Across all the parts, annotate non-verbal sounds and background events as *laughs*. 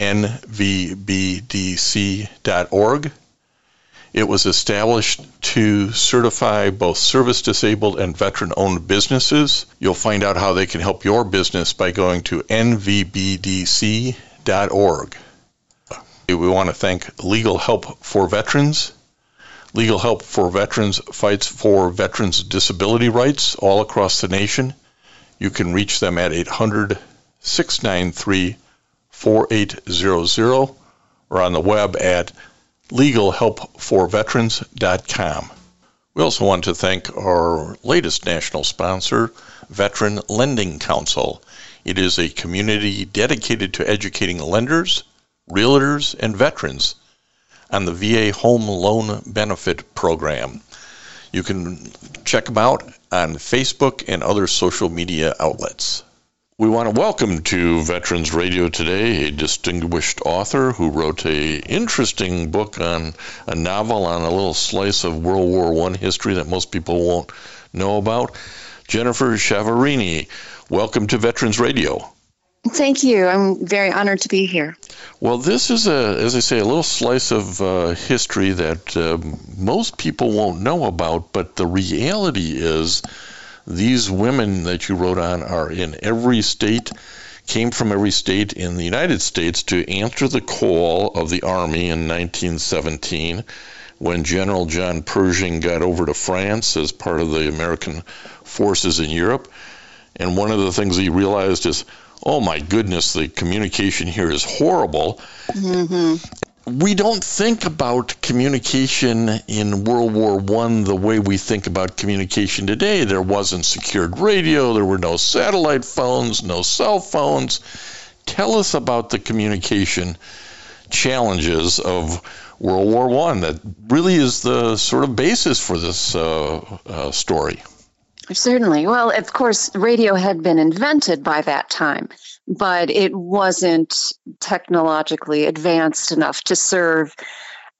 nvbdc.org. It was established to certify both service disabled and veteran owned businesses. You'll find out how they can help your business by going to nvbdc.org. We want to thank Legal Help for Veterans. Legal Help for Veterans fights for veterans' disability rights all across the nation. You can reach them at 800 693 4800 or on the web at legalhelpforveterans.com. We also want to thank our latest national sponsor, Veteran Lending Council. It is a community dedicated to educating lenders, realtors, and veterans on the VA Home Loan Benefit Program. You can check them out on Facebook and other social media outlets. We want to welcome to Veterans Radio today a distinguished author who wrote a interesting book on a novel on a little slice of World War I history that most people won't know about. Jennifer Chiaverini, welcome to Veterans Radio. Thank you. I'm very honored to be here. Well, this is a, as I say, a little slice of uh, history that uh, most people won't know about, but the reality is these women that you wrote on are in every state, came from every state in the United States to answer the call of the Army in 1917 when General John Pershing got over to France as part of the American forces in Europe. And one of the things he realized is, oh my goodness, the communication here is horrible. Mm-hmm we don't think about communication in World War One the way we think about communication today. There wasn't secured radio, there were no satellite phones, no cell phones. Tell us about the communication challenges of World War One. That really is the sort of basis for this uh, uh, story. Certainly. Well, of course, radio had been invented by that time, but it wasn't technologically advanced enough to serve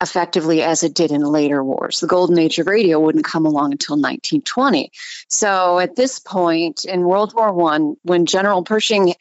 effectively as it did in later wars. The golden age of radio wouldn't come along until 1920. So at this point in World War One, when General Pershing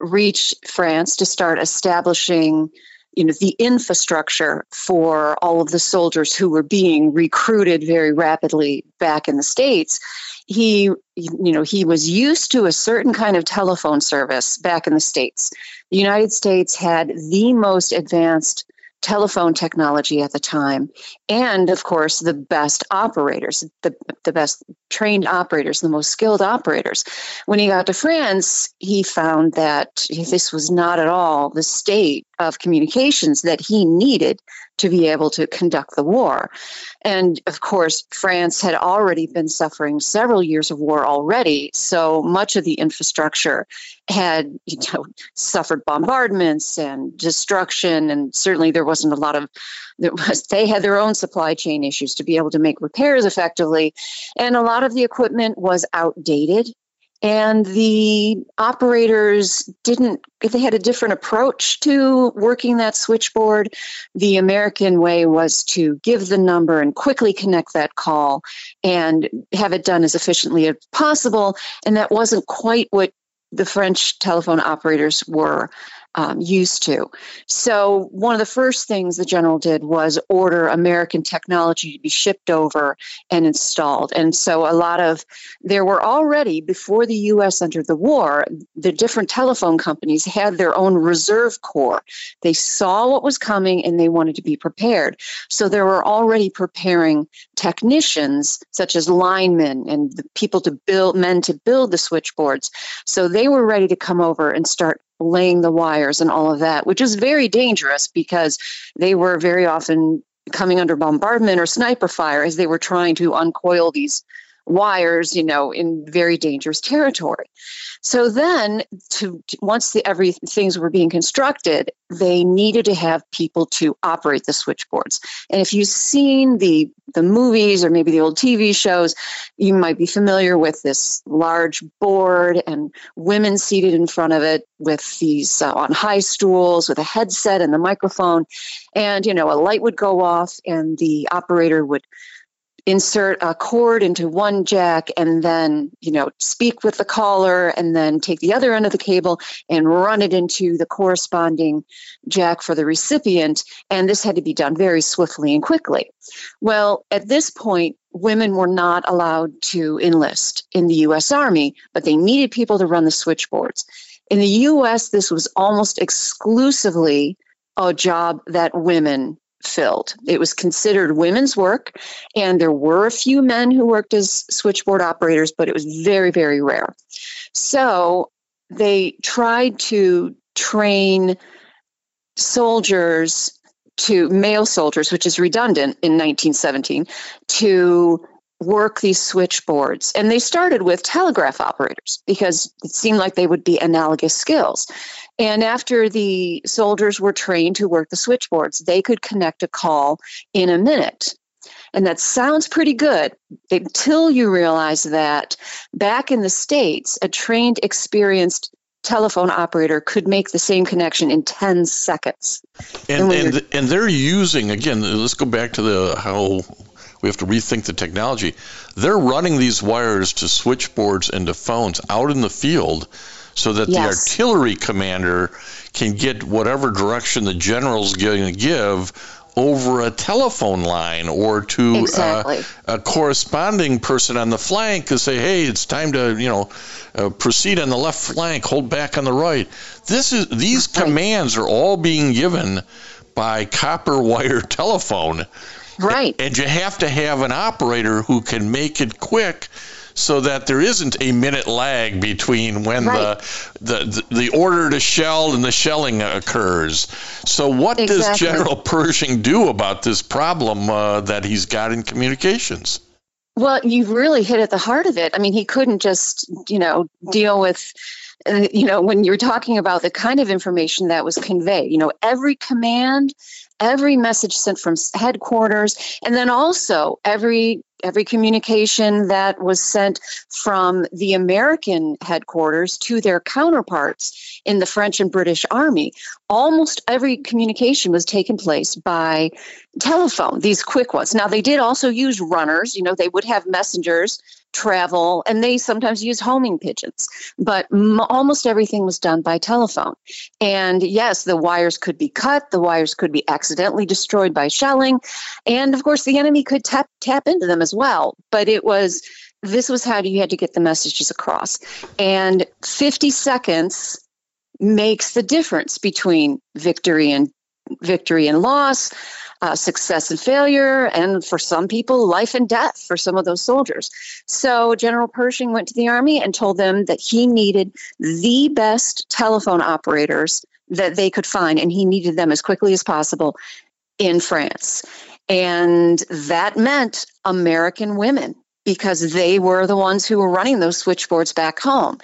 reached France to start establishing you know the infrastructure for all of the soldiers who were being recruited very rapidly back in the states he you know he was used to a certain kind of telephone service back in the states. The united states had the most advanced telephone technology at the time. And of course the best operators the, the best trained operators the most skilled operators. When he got to france he found that this was not at all the state of communications that he needed to be able to conduct the war. And of course, France had already been suffering several years of war already, so much of the infrastructure had you know suffered bombardments and destruction, and certainly there wasn't a lot of there was they had their own supply chain issues to be able to make repairs effectively, and a lot of the equipment was outdated and the operators didn't if they had a different approach to working that switchboard. The american way was to give the number and quickly connect that call and have it done as efficiently as possible. And that wasn't quite what the french telephone operators were um, used to. So, one of the first things the general did was order American technology to be shipped over and installed. And so, a lot of there were already, before the U.S. entered the war, the different telephone companies had their own reserve corps. They saw what was coming and they wanted to be prepared. So, there were already preparing technicians, such as linemen and the people to build, men to build the switchboards. So, they were ready to come over and start laying the wires and all of that, which is very dangerous because they were very often coming under bombardment or sniper fire as they were trying to uncoil these wires, you know, in very dangerous territory. So then, to once the every things were being constructed, they needed to have people to operate the switchboards. And if you've seen the the movies or maybe the old TV shows, you might be familiar with this large board and women seated in front of it with these uh, on high stools with a headset and the microphone, and you know a light would go off and the operator would insert a cord into one jack and then you know speak with the caller and then take the other end of the cable and run it into the corresponding jack for the recipient. And this had to be done very swiftly and quickly. Well at this point women were not allowed to enlist in the US army but they needed people to run the switchboards. In the US this was almost exclusively a job that women filled. It was considered women's work, and there were a few men who worked as switchboard operators, but it was very, very rare. So they tried to train soldiers to male soldiers, which is redundant in 1917, to work these switchboards. And they started with telegraph operators because it seemed like they would be analogous skills. And after the soldiers were trained to work the switchboards, they could connect a call in a minute. And that sounds pretty good until you realize that back in the States, a trained, experienced telephone operator could make the same connection in 10 seconds. And, and, and, and they're using, again, let's go back to the how we have to rethink the technology. They're running these wires to switchboards and to phones out in the field so that yes. the artillery commander can get whatever direction the general's going to give over a telephone line or to uh, exactly. uh, a corresponding person on the flank to say, "Hey, it's time to you know uh, proceed on the left flank, hold back on the right." This is these right. commands are all being given by copper wire *laughs* telephone. Right. And you have to have an operator who can make it quick so that there isn't a minute lag between when right. the, the the order to shell and the shelling occurs. So what exactly. does General Pershing do about this problem uh, that he's got in communications? Well, you've really hit at the heart of it. I mean, he couldn't just, you know, deal with uh, you know, when you're talking about the kind of information that was conveyed, you know, every command, every message sent from headquarters, and then also every every communication that was sent from the American headquarters to their counterparts in the French and British Army. Almost every communication was taken place by telephone, these quick ones. Now, they did also use runners, you know, they would have messengers travel, and they sometimes use homing pigeons. But m- almost everything was done by telephone. And yes, the wires could be cut, the wires could be accidentally destroyed by shelling, and of course, the enemy could tap tap into them as well. But it was this was how you had to get the messages across, and 50 seconds makes the difference between victory and victory and loss uh, success and failure, and for some people, life and death for some of those soldiers. So General Pershing went to the Army and told them that he needed the best telephone operators that they could find, and he needed them as quickly as possible in France. And that meant American women because they were the ones who were running those switchboards back home.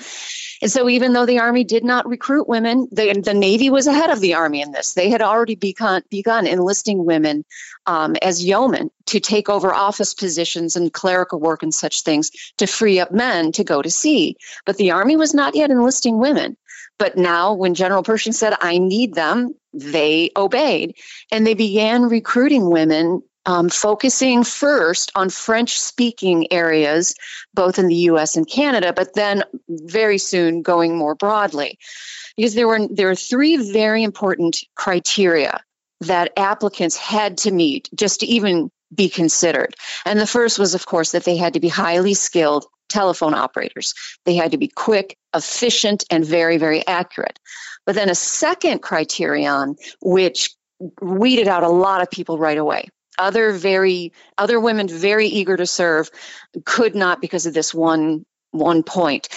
And so, even though the Army did not recruit women, the, Navy was ahead of the Army in this. They had already begun, begun enlisting women um, as yeomen to take over office positions and clerical work and such things to free up men to go to sea. But the Army was not yet enlisting women. But now, when General Pershing said, I need them, they obeyed. And they began recruiting women um, focusing first on French speaking areas, both in the US and Canada, but then very soon going more broadly. Because there were, there were three very important criteria that applicants had to meet just to even be considered. And the first was, of course, that they had to be highly skilled telephone operators. They had to be quick, efficient, and very, very accurate. But then a second criterion, which weeded out a lot of people right away. Other very other women very eager to serve could not because of this one one point.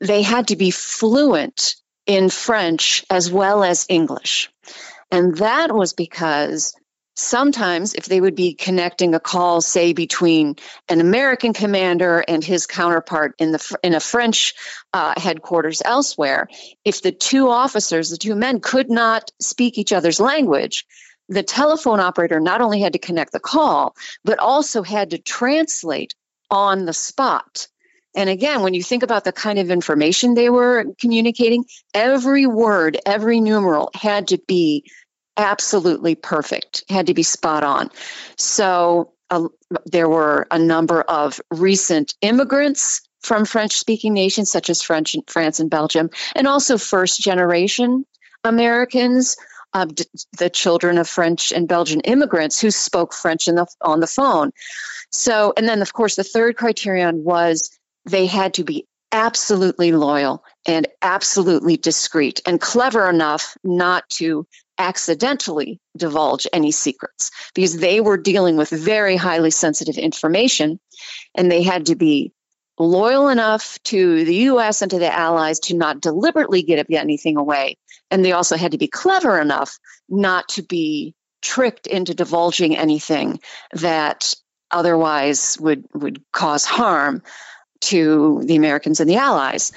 They had to be fluent in French as well as English. And that was because sometimes if they would be connecting a call say between an american commander and his counterpart in the in a french uh, headquarters elsewhere if the two officers the two men could not speak each other's language the telephone operator not only had to connect the call but also had to translate on the spot and again, when you think about the kind of information they were communicating, every word, every numeral had to be absolutely perfect, had to be spot on. So uh, there were a number of recent immigrants from French speaking nations such as French, France and Belgium, and also first generation Americans. Uh, d- the children of French and Belgian immigrants who spoke French the, on the phone. So, and then of course, the third criterion was they had to be absolutely loyal and absolutely discreet and clever enough not to accidentally divulge any secrets because they were dealing with very highly sensitive information and they had to be loyal enough to the US and to the allies to not deliberately give anything away and they also had to be clever enough not to be tricked into divulging anything that otherwise would would cause harm to the Americans and the Allies.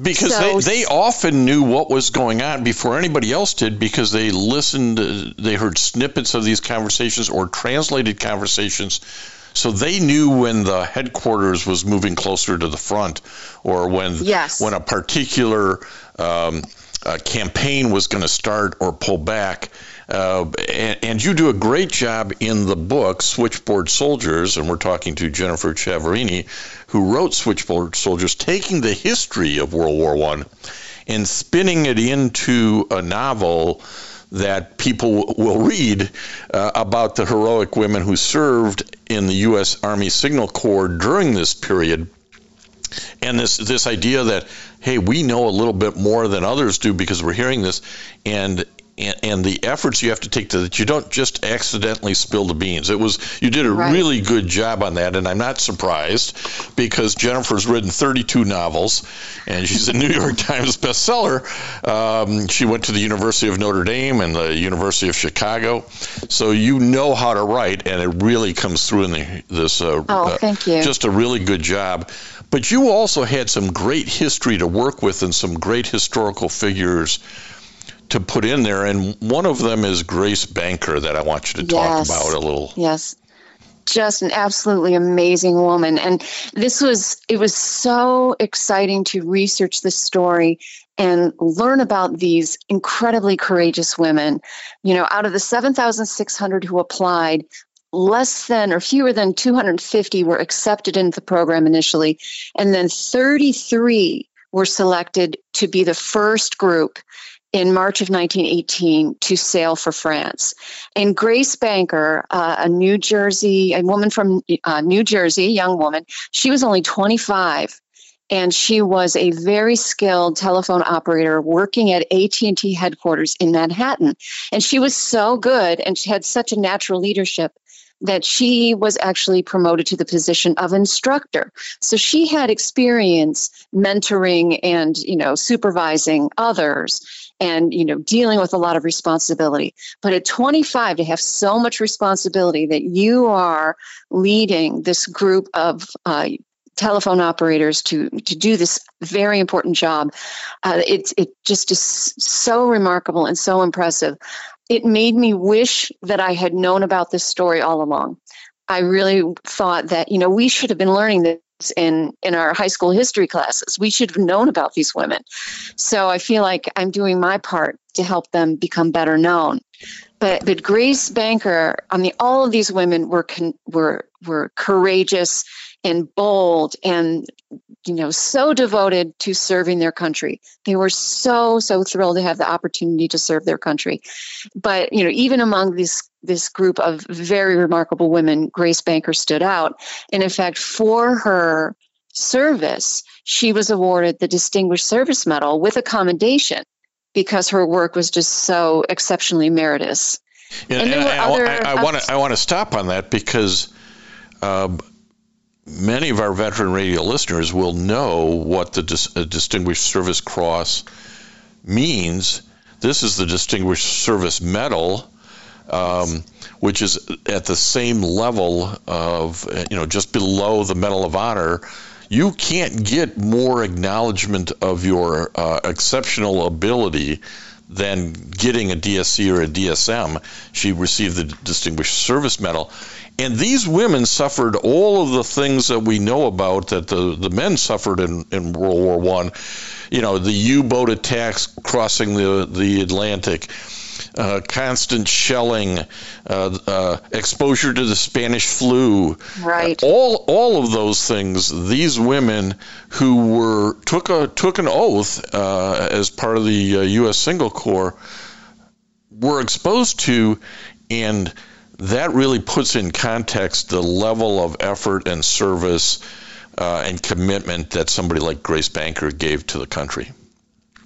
Because so, they, they often knew what was going on before anybody else did because they listened, they heard snippets of these conversations or translated conversations. So they knew when the headquarters was moving closer to the front or when, yes. when a particular um, uh, campaign was going to start or pull back. Uh, and, and, you do a great job in the book Switchboard Soldiers, and we're talking to Jennifer Chiaverini, who wrote Switchboard Soldiers, taking the history of World War One and spinning it into a novel that people will read uh, about the heroic women who served in the U.S. Army Signal Corps during this period. And this this idea that hey, we know a little bit more than others do because we're hearing this, and and, and, the efforts you have to take to that you don't just accidentally spill the beans. It was you did a right. really good job on that, and I'm not surprised because Jennifer's written 32 novels, and she's a *laughs* New York Times bestseller. Um, she went to the University of Notre Dame and the University of Chicago, so you know how to write, and it really comes through in the, this. Uh, oh, thank you. Uh, just a really good job. But you also had some great history to work with and some great historical figures to put in there, and one of them is Grace Banker that I want you to talk yes. about a little. Yes. Just an absolutely amazing woman. And this was, it was so exciting to research this story and learn about these incredibly courageous women. You know, out of the 7,600 who applied, less than or fewer than 250 were accepted into the program initially, and then 33 were selected to be the first group in March of 1918 to sail for France. And Grace Banker, uh, a New Jersey, a woman from uh, New Jersey, young woman, she was only 25 and she was a very skilled telephone operator working at AT&T headquarters in Manhattan. And she was so good and she had such a natural leadership that she was actually promoted to the position of instructor. So she had experience mentoring and, you know, supervising others and you know dealing with a lot of responsibility but at 25 to have so much responsibility that you are leading this group of uh, telephone operators to to do this very important job uh, it, it just is so remarkable and so impressive it made me wish that i had known about this story all along i really thought that you know we should have been learning this in in our high school history classes. We should have known about these women. So I feel like I'm doing my part to help them become better known. But but Grace Banker, I mean, all of these women were con- were were courageous and bold and you know so devoted to serving their country. They were so so thrilled to have the opportunity to serve their country. But you know even among this this group of very remarkable women grace banker stood out. And in fact for her service she was awarded the distinguished service medal with a commendation because her work was just so exceptionally meritorious and, and, and I, I, want to I want to stop on that because um, many of our veteran radio listeners will know what the Dis- Distinguished Service Cross means. This is the Distinguished Service Medal, um, which is at the same level of, you know, just below the Medal of Honor. You can't get more acknowledgement of your uh, exceptional ability than getting a DSC or a DSM. She received the Distinguished Service Medal. And these women suffered all of the things that we know about that the, the men suffered in, in World War One. You know, the U-boat attacks crossing the, the Atlantic, uh, constant shelling, uh, uh, exposure to the Spanish flu. Right. all all of those things. These women who were took a took an oath uh, as part of the U.S. Uh, Signal Corps were exposed to, and that really puts in context the level of effort and service uh, and commitment that somebody like Grace Banker gave to the country.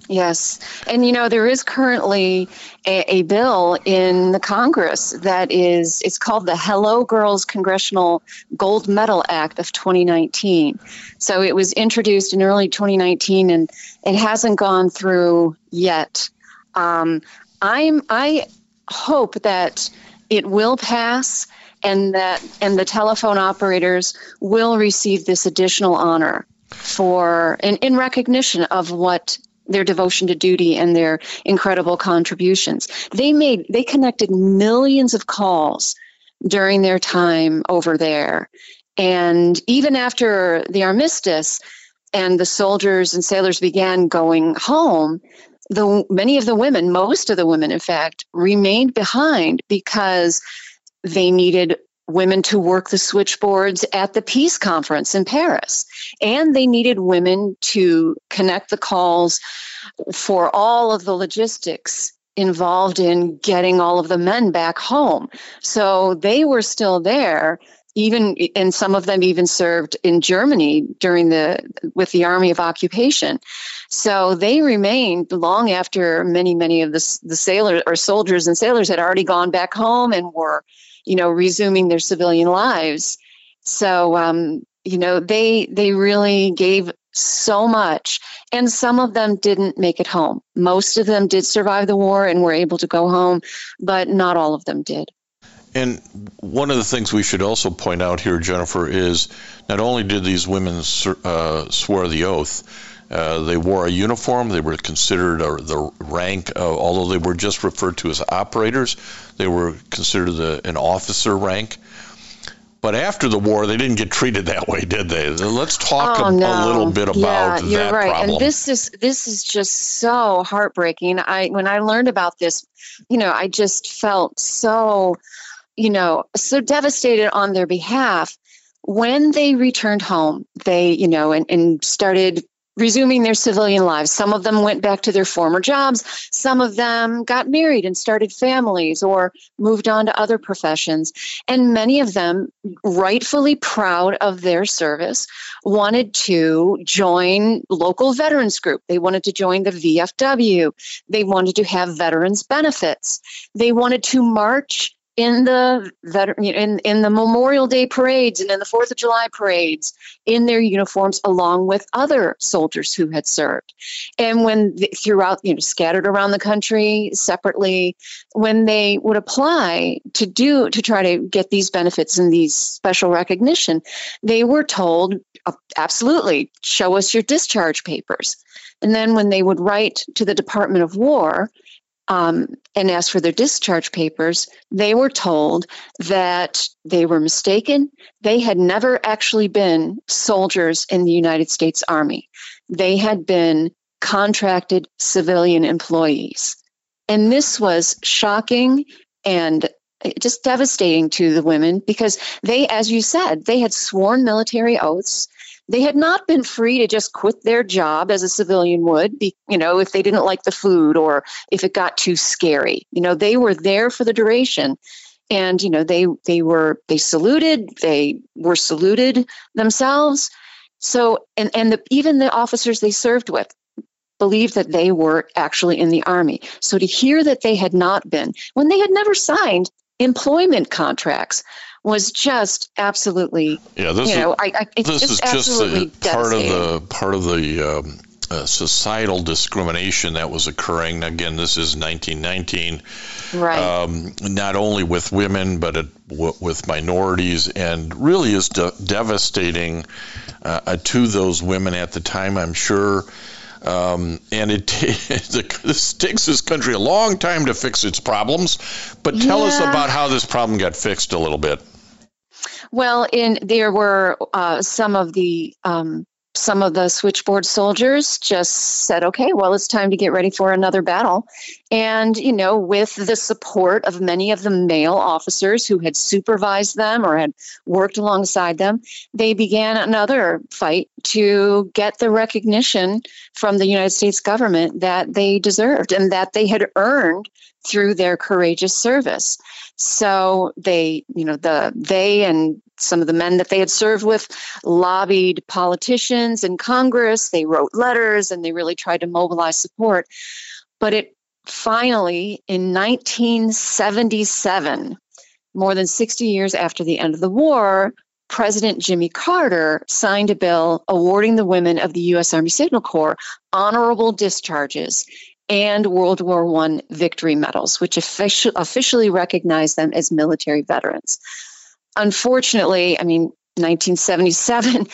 Yes. And you know, there is currently a, a, bill in the Congress that is, it's called the Hello Girls Congressional Gold Medal Act of 2019. So it was introduced in early 2019 and it hasn't gone through yet. Um, I'm, I hope that it will pass and that and the telephone operators will receive this additional honor for in, in recognition of what their devotion to duty and their incredible contributions. They made they connected millions of calls during their time over there. And even after the armistice and the soldiers and sailors began going home, the many of the women, most of the women, in fact, remained behind because they needed women to work the switchboards at the peace conference in Paris. And they needed women to connect the calls for all of the logistics involved in getting all of the men back home. So they were still there even and some of them even served in Germany during the with the army of occupation. So they remained long after many many of the the sailors or soldiers and sailors had already gone back home and were, you know, resuming their civilian lives. So um, you know they they really gave so much and some of them didn't make it home most of them did survive the war and were able to go home but not all of them did and one of the things we should also point out here, Jennifer, is not only did these women uh, swear the oath, uh, they wore a uniform. They were considered the rank, uh, although they were just referred to as operators, they were considered the, an officer rank. But after the war, they didn't get treated that way, did they? Let's talk oh, a, no. a, little bit about yeah, you're that right. problem. And this is this is just so heartbreaking. I when I learned about this, you know, I just felt so you know, so devastated on their behalf. When they returned home, they, you know, and, and started resuming their civilian lives. Some of them went back to their former jobs. Some of them got married and started families or moved on to other professions. And many of them, rightfully proud of their service, wanted to join local veterans group. They wanted to join the VFW. They wanted to have veterans benefits. They wanted to march in the in in the Memorial Day parades and in the Fourth of July parades in their uniforms, along with other soldiers who had served. And when throughout, you know, scattered around the country separately, when they would apply to do to try to get these benefits and these special recognition, they were told, absolutely, show us your discharge papers. And then when they would write to the Department of War um, and asked for their discharge papers, they were told that they were mistaken. They had never actually been soldiers in the United States Army, they had been contracted civilian employees. And this was shocking and just devastating to the women because they, as you said, they had sworn military oaths. They had not been free to just quit their job as a civilian would, be, you know, if they didn't like the food or if it got too scary. You know, they were there for the duration. And you know they they were they saluted they were saluted themselves. So and and the, even the officers they served with believed that they were actually in the army. So to hear that they had not been when they had never signed employment contracts was just absolutely yeah this you is, know I, I this is just part of the part of the um, uh, societal discrimination that was occurring. Again, this is 1919. Right. Um, not only with women, but it, w- with minorities, and really is de- devastating uh, uh to those women at the time, I'm sure. Um, and *laughs* it this takes this country a long time to fix its problems. But tell yeah. us about how this problem got fixed a little bit. Well, in there were uh, some of the um, some of the switchboard soldiers just said, okay, well, it's time to get ready for another battle. And, you know, with the support of many of the male officers who had supervised them or had worked alongside them, they began another fight to get the recognition from the United States government that they deserved and that they had earned through their courageous service. So they, you know, the they and some of the men that they had served with lobbied politicians in Congress. They wrote letters and they really tried to mobilize support. But it finally, in 1977, more than 60 years after the end of the war, President Jimmy Carter signed a bill awarding the women of the U.S. Army Signal Corps honorable discharges and World War I victory medals, which offici- officially recognized them as military veterans. Unfortunately, I mean, 1977,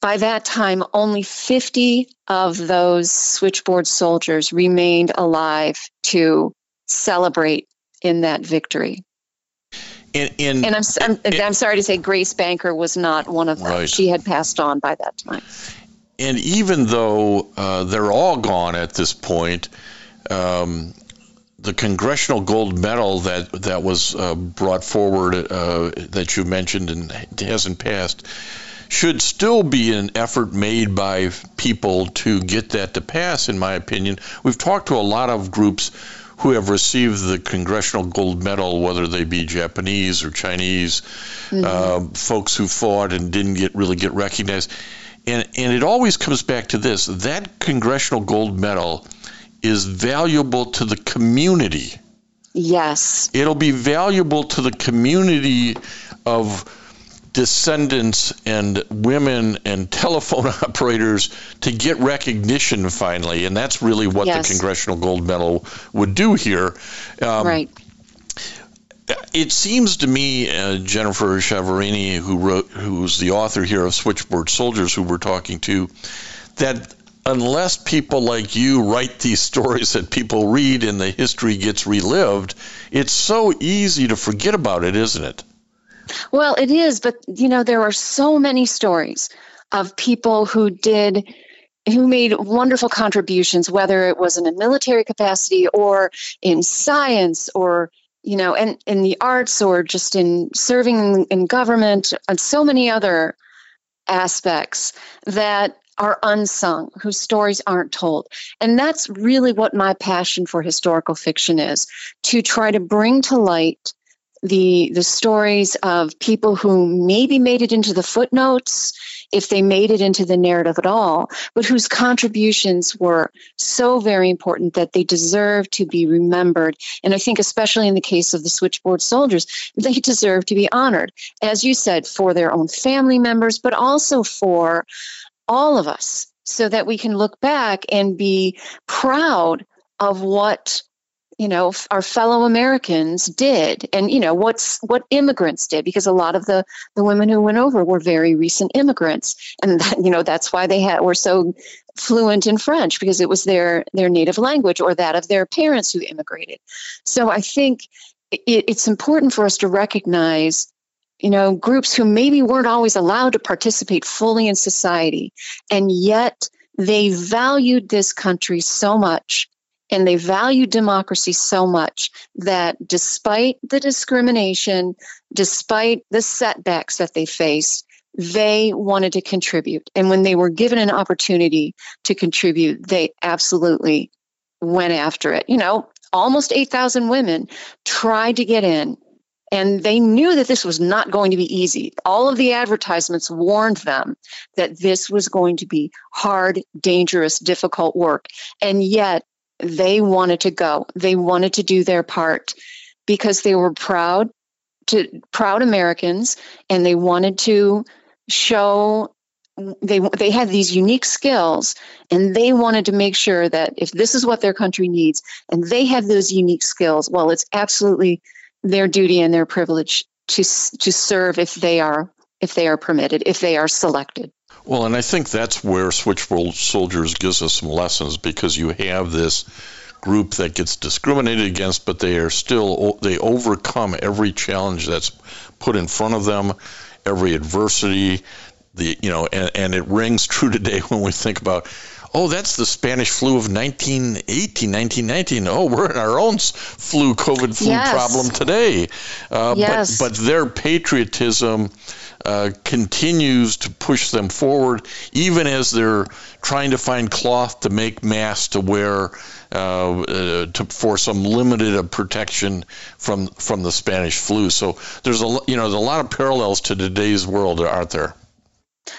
by that time, only 50 of those switchboard soldiers remained alive to celebrate in that victory. In, in, and I'm, I'm, in, I'm, sorry to say, Grace Banker was not one of them. Right. She had passed on by that time. And even though uh, they're all gone at this point, um, the Congressional Gold Medal that that was uh, brought forward uh, that you mentioned and hasn't passed should still be an effort made by people to get that to pass. In my opinion, we've talked to a lot of groups who have received the Congressional Gold Medal, whether they be Japanese or Chinese, mm-hmm. uh, folks who fought and didn't get really get recognized. And, and it always comes back to this that Congressional Gold Medal is valuable to the community. Yes. It'll be valuable to the community of descendants and women and telephone *laughs* operators to get recognition finally. And that's really what yes. the Congressional Gold Medal would do here. Um, right. It seems to me, uh, Jennifer Chiaverini, who wrote, who's the author here of Switchboard Soldiers, who we're talking to, that unless people like you write these *laughs* stories that people read and the history gets relived, it's so easy to forget about it, isn't it? Well, it is, but you know, there are so many stories of people who did who made wonderful contributions whether it was in a military capacity or in science or you know and in the arts or just in serving in government and so many other aspects that are unsung, whose stories aren't told. And that's really what my passion for historical fiction is to try to bring to light the the stories of people who maybe made it into the footnotes if they made it into the narrative at all but whose contributions were so very important that they deserve to be remembered. And i think especially in the case of the switchboard soldiers they deserve to be honored as you said for their own family members but also for all of us so that we can look back and be proud of what you know our fellow americans did. And you know what's what immigrants did because a lot of the the women who went over were very recent immigrants. And that, you know that's why they had were so fluent in french because it was their their native language or that of their parents who immigrated. So i think it, it's important for us to recognize you know, groups who maybe weren't always allowed to participate fully in society, and yet they valued this country so much and they valued democracy so much that despite the discrimination, despite the setbacks that they faced, they wanted to contribute. And when they were given an opportunity to contribute, they absolutely went after it. You know, almost 8,000 women tried to get in. And they knew that this was not going to be easy. All of the advertisements warned them that this was going to be hard, dangerous, difficult work. And yet they wanted to go. They wanted to do their part because they were proud to proud Americans and they wanted to show they they had these unique skills and they wanted to make sure that if this is what their country needs and they have those unique skills well it's absolutely their duty and their privilege to to serve if they are if they are permitted if they are selected well and i think that's where switchboard soldiers gives us some lessons because you have this group that gets discriminated against but they are still they overcome every challenge that's put in front of them every adversity the you know and, and it rings *laughs* true today when we think about oh that's the spanish flu of 1918 1919 oh we're in our own flu covid flu yes. problem today uh, yes. but but their patriotism uh, continues to push them forward, even as they're trying to find cloth to make masks to wear uh, uh, to, for some limited protection from from the Spanish flu. So there's a you know there's a lot of parallels to today's world, aren't there?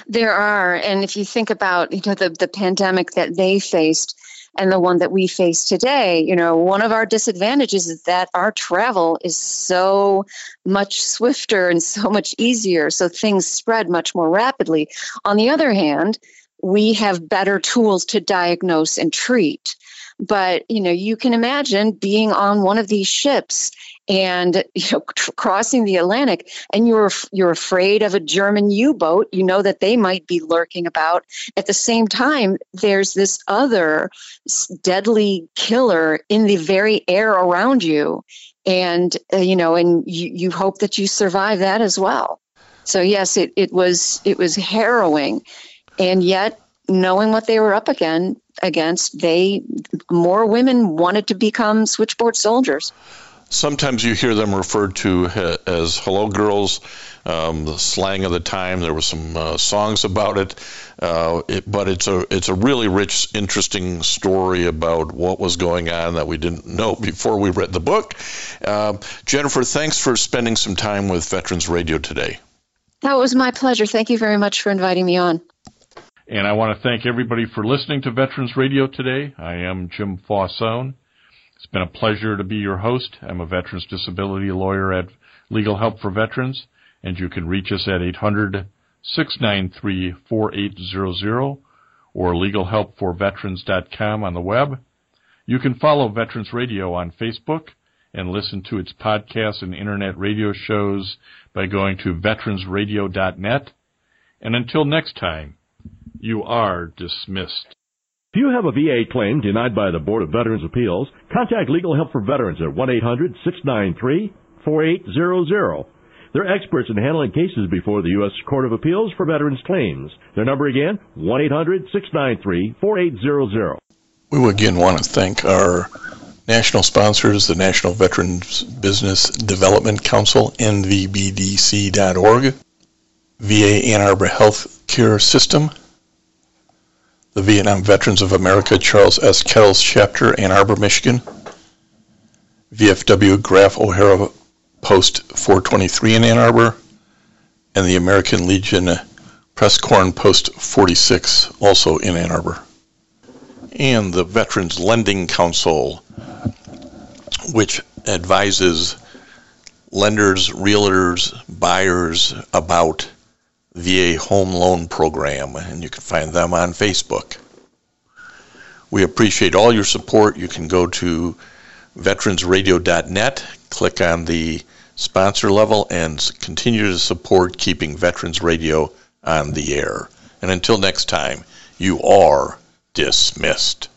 There are, and if you think about you know the the pandemic that they faced and the one that we face today, you know, one of our disadvantages is that our travel is so much swifter and so much easier, so things spread much more rapidly. On the other hand, we have better tools to diagnose and treat. But you know, you can imagine being on one of these ships and *laughs* you know crossing the Atlantic, and you're you're afraid of a German U-boat. You know that they might be lurking about. At the same time, there's this other deadly killer in the very air around you, and uh, you know, and you, you hope that you survive that as well. So yes, it, it was it was harrowing, and yet knowing what they were up again against, they more women wanted to become switchboard soldiers. Sometimes you hear them referred to as "hello girls," um, the slang of the time. There were some uh, songs about it, uh, it, but it's a it's a really rich, interesting story about what was going on that we didn't know before we read the book. Uh, Jennifer, thanks for spending some time with Veterans Radio today. That was my pleasure. Thank you very much for inviting me on. And I want to thank everybody for listening to Veterans Radio today. I am Jim Fausone. It's been a pleasure to be your host. I'm a veterans disability lawyer at Legal Help for Veterans, and you can reach us at 800 693 4800 or legalhelpforveterans.com on the web. You can follow Veterans Radio on Facebook and listen to its podcasts and internet radio shows by going to veteransradio.net. And until next time, you are dismissed. If you have a VA claim denied by the Board of Veterans Appeals, contact Legal Help for Veterans at 1-800-693-4800. They're experts in handling cases before the U.S. Court of Appeals for Veterans Claims. Their number again, 1-800-693-4800. We again want to thank our national sponsors, the National Veterans Business Development Council, nvbdc.org, VA Ann Arbor Health Care System, the Vietnam Veterans of America Charles S. Kettles Chapter, Ann Arbor, Michigan, VFW Graf O'Hara Post 423 in Ann Arbor, and the American Legion uh, Press Corn Post 46, also in Ann Arbor. And the Veterans Lending Council, which advises lenders, realtors, buyers about VA Home Loan Program, and you can find them on Facebook. We appreciate all your support. You can go to veteransradio.net, click on the sponsor level, and continue to support keeping Veterans Radio on the air. And until next time, you are dismissed.